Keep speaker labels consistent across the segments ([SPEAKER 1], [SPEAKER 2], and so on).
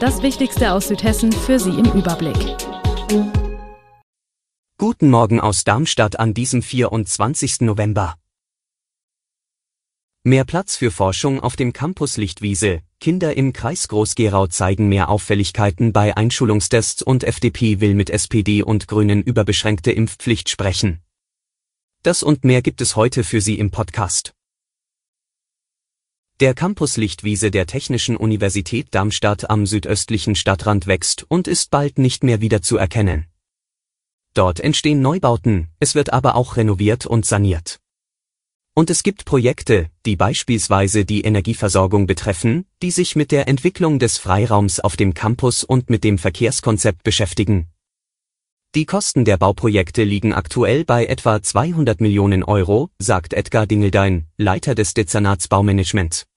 [SPEAKER 1] Das Wichtigste aus Südhessen für Sie im Überblick.
[SPEAKER 2] Guten Morgen aus Darmstadt an diesem 24. November. Mehr Platz für Forschung auf dem Campus Lichtwiese. Kinder im Kreis Groß-Gerau zeigen mehr Auffälligkeiten bei Einschulungstests und FDP will mit SPD und Grünen über beschränkte Impfpflicht sprechen. Das und mehr gibt es heute für Sie im Podcast. Der Campus Lichtwiese der Technischen Universität Darmstadt am südöstlichen Stadtrand wächst und ist bald nicht mehr wieder zu erkennen. Dort entstehen Neubauten, es wird aber auch renoviert und saniert. Und es gibt Projekte, die beispielsweise die Energieversorgung betreffen, die sich mit der Entwicklung des Freiraums auf dem Campus und mit dem Verkehrskonzept beschäftigen. Die Kosten der Bauprojekte liegen aktuell bei etwa 200 Millionen Euro, sagt Edgar Dingeldein, Leiter des Dezernats Baumanagement.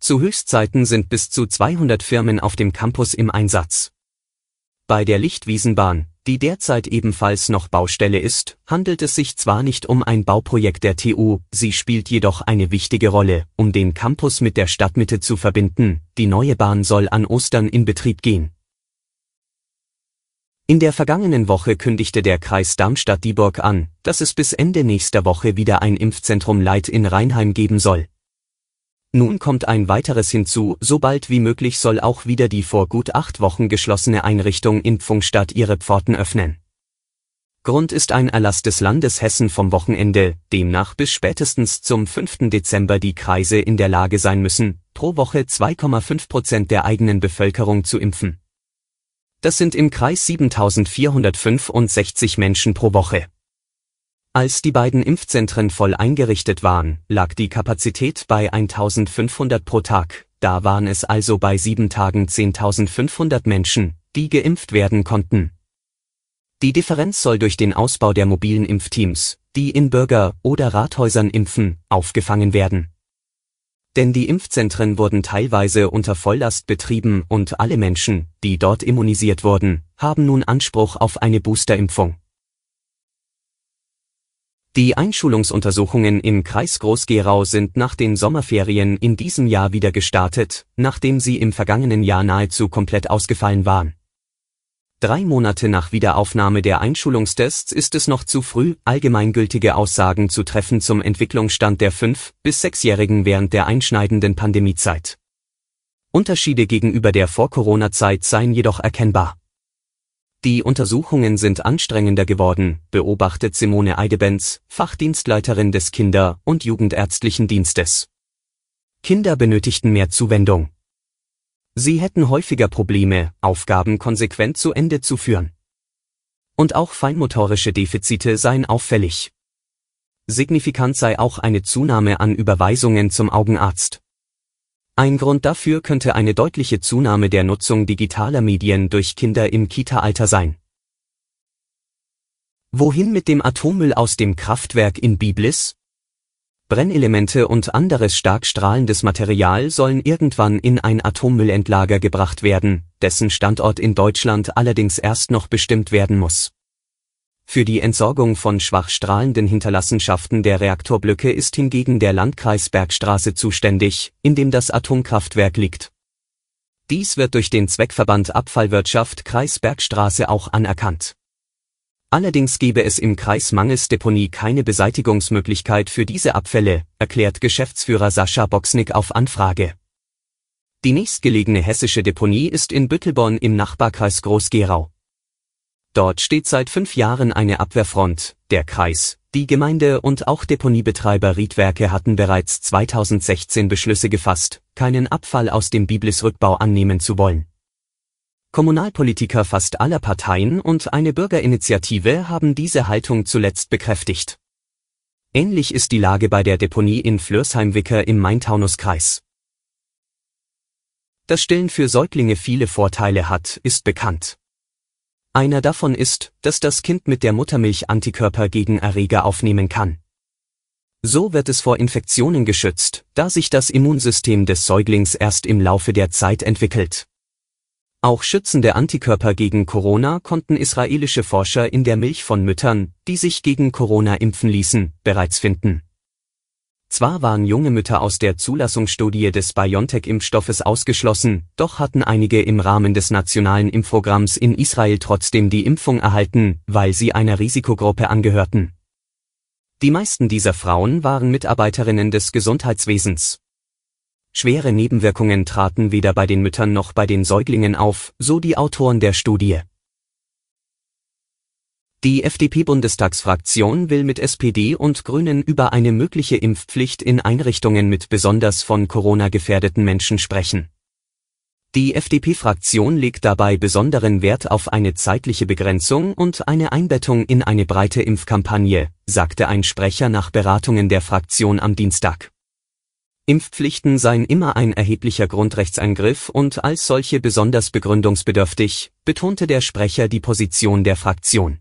[SPEAKER 2] Zu Höchstzeiten sind bis zu 200 Firmen auf dem Campus im Einsatz. Bei der Lichtwiesenbahn, die derzeit ebenfalls noch Baustelle ist, handelt es sich zwar nicht um ein Bauprojekt der TU, sie spielt jedoch eine wichtige Rolle, um den Campus mit der Stadtmitte zu verbinden, die neue Bahn soll an Ostern in Betrieb gehen. In der vergangenen Woche kündigte der Kreis Darmstadt-Dieburg an, dass es bis Ende nächster Woche wieder ein Impfzentrum Light in Rheinheim geben soll. Nun kommt ein weiteres hinzu, so bald wie möglich soll auch wieder die vor gut acht Wochen geschlossene Einrichtung in Pfungstadt ihre Pforten öffnen. Grund ist ein Erlass des Landes Hessen vom Wochenende, demnach bis spätestens zum 5. Dezember die Kreise in der Lage sein müssen, pro Woche 2,5 Prozent der eigenen Bevölkerung zu impfen. Das sind im Kreis 7465 Menschen pro Woche. Als die beiden Impfzentren voll eingerichtet waren, lag die Kapazität bei 1500 pro Tag, da waren es also bei sieben Tagen 10.500 Menschen, die geimpft werden konnten. Die Differenz soll durch den Ausbau der mobilen Impfteams, die in Bürger- oder Rathäusern impfen, aufgefangen werden denn die Impfzentren wurden teilweise unter Volllast betrieben und alle Menschen, die dort immunisiert wurden, haben nun Anspruch auf eine Boosterimpfung. Die Einschulungsuntersuchungen im Kreis Groß-Gerau sind nach den Sommerferien in diesem Jahr wieder gestartet, nachdem sie im vergangenen Jahr nahezu komplett ausgefallen waren. Drei Monate nach Wiederaufnahme der Einschulungstests ist es noch zu früh, allgemeingültige Aussagen zu treffen zum Entwicklungsstand der 5- bis 6-Jährigen während der einschneidenden Pandemiezeit. Unterschiede gegenüber der Vor-Corona-Zeit seien jedoch erkennbar. Die Untersuchungen sind anstrengender geworden, beobachtet Simone Eidebenz, Fachdienstleiterin des Kinder- und Jugendärztlichen Dienstes. Kinder benötigten mehr Zuwendung. Sie hätten häufiger Probleme, Aufgaben konsequent zu Ende zu führen. Und auch feinmotorische Defizite seien auffällig. Signifikant sei auch eine Zunahme an Überweisungen zum Augenarzt. Ein Grund dafür könnte eine deutliche Zunahme der Nutzung digitaler Medien durch Kinder im Kita-Alter sein. Wohin mit dem Atommüll aus dem Kraftwerk in Biblis? Brennelemente und anderes stark strahlendes Material sollen irgendwann in ein Atommüllendlager gebracht werden, dessen Standort in Deutschland allerdings erst noch bestimmt werden muss. Für die Entsorgung von schwach strahlenden Hinterlassenschaften der Reaktorblöcke ist hingegen der Landkreis Bergstraße zuständig, in dem das Atomkraftwerk liegt. Dies wird durch den Zweckverband Abfallwirtschaft Kreis Bergstraße auch anerkannt Allerdings gebe es im Kreis mangels keine Beseitigungsmöglichkeit für diese Abfälle, erklärt Geschäftsführer Sascha Boxnick auf Anfrage. Die nächstgelegene hessische Deponie ist in Büttelborn im Nachbarkreis Groß-Gerau. Dort steht seit fünf Jahren eine Abwehrfront, der Kreis, die Gemeinde und auch Deponiebetreiber Riedwerke hatten bereits 2016 Beschlüsse gefasst, keinen Abfall aus dem Biblisrückbau annehmen zu wollen. Kommunalpolitiker fast aller Parteien und eine Bürgerinitiative haben diese Haltung zuletzt bekräftigt. Ähnlich ist die Lage bei der Deponie in Flörsheim-Wicker im Main-Taunus-Kreis. Dass Stillen für Säuglinge viele Vorteile hat, ist bekannt. Einer davon ist, dass das Kind mit der Muttermilch Antikörper gegen Erreger aufnehmen kann. So wird es vor Infektionen geschützt, da sich das Immunsystem des Säuglings erst im Laufe der Zeit entwickelt. Auch schützende Antikörper gegen Corona konnten israelische Forscher in der Milch von Müttern, die sich gegen Corona impfen ließen, bereits finden. Zwar waren junge Mütter aus der Zulassungsstudie des BioNTech-Impfstoffes ausgeschlossen, doch hatten einige im Rahmen des nationalen Impfprogramms in Israel trotzdem die Impfung erhalten, weil sie einer Risikogruppe angehörten. Die meisten dieser Frauen waren Mitarbeiterinnen des Gesundheitswesens. Schwere Nebenwirkungen traten weder bei den Müttern noch bei den Säuglingen auf, so die Autoren der Studie. Die FDP-Bundestagsfraktion will mit SPD und Grünen über eine mögliche Impfpflicht in Einrichtungen mit besonders von Corona gefährdeten Menschen sprechen. Die FDP-Fraktion legt dabei besonderen Wert auf eine zeitliche Begrenzung und eine Einbettung in eine breite Impfkampagne, sagte ein Sprecher nach Beratungen der Fraktion am Dienstag. Impfpflichten seien immer ein erheblicher Grundrechtseingriff und als solche besonders begründungsbedürftig, betonte der Sprecher die Position der Fraktion.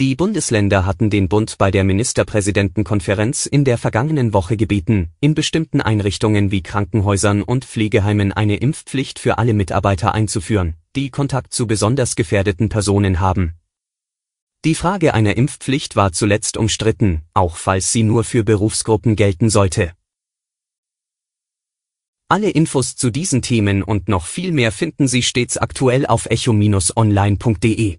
[SPEAKER 2] Die Bundesländer hatten den Bund bei der Ministerpräsidentenkonferenz in der vergangenen Woche gebeten, in bestimmten Einrichtungen wie Krankenhäusern und Pflegeheimen eine Impfpflicht für alle Mitarbeiter einzuführen, die Kontakt zu besonders gefährdeten Personen haben. Die Frage einer Impfpflicht war zuletzt umstritten, auch falls sie nur für Berufsgruppen gelten sollte. Alle Infos zu diesen Themen und noch viel mehr finden Sie stets aktuell auf echo-online.de.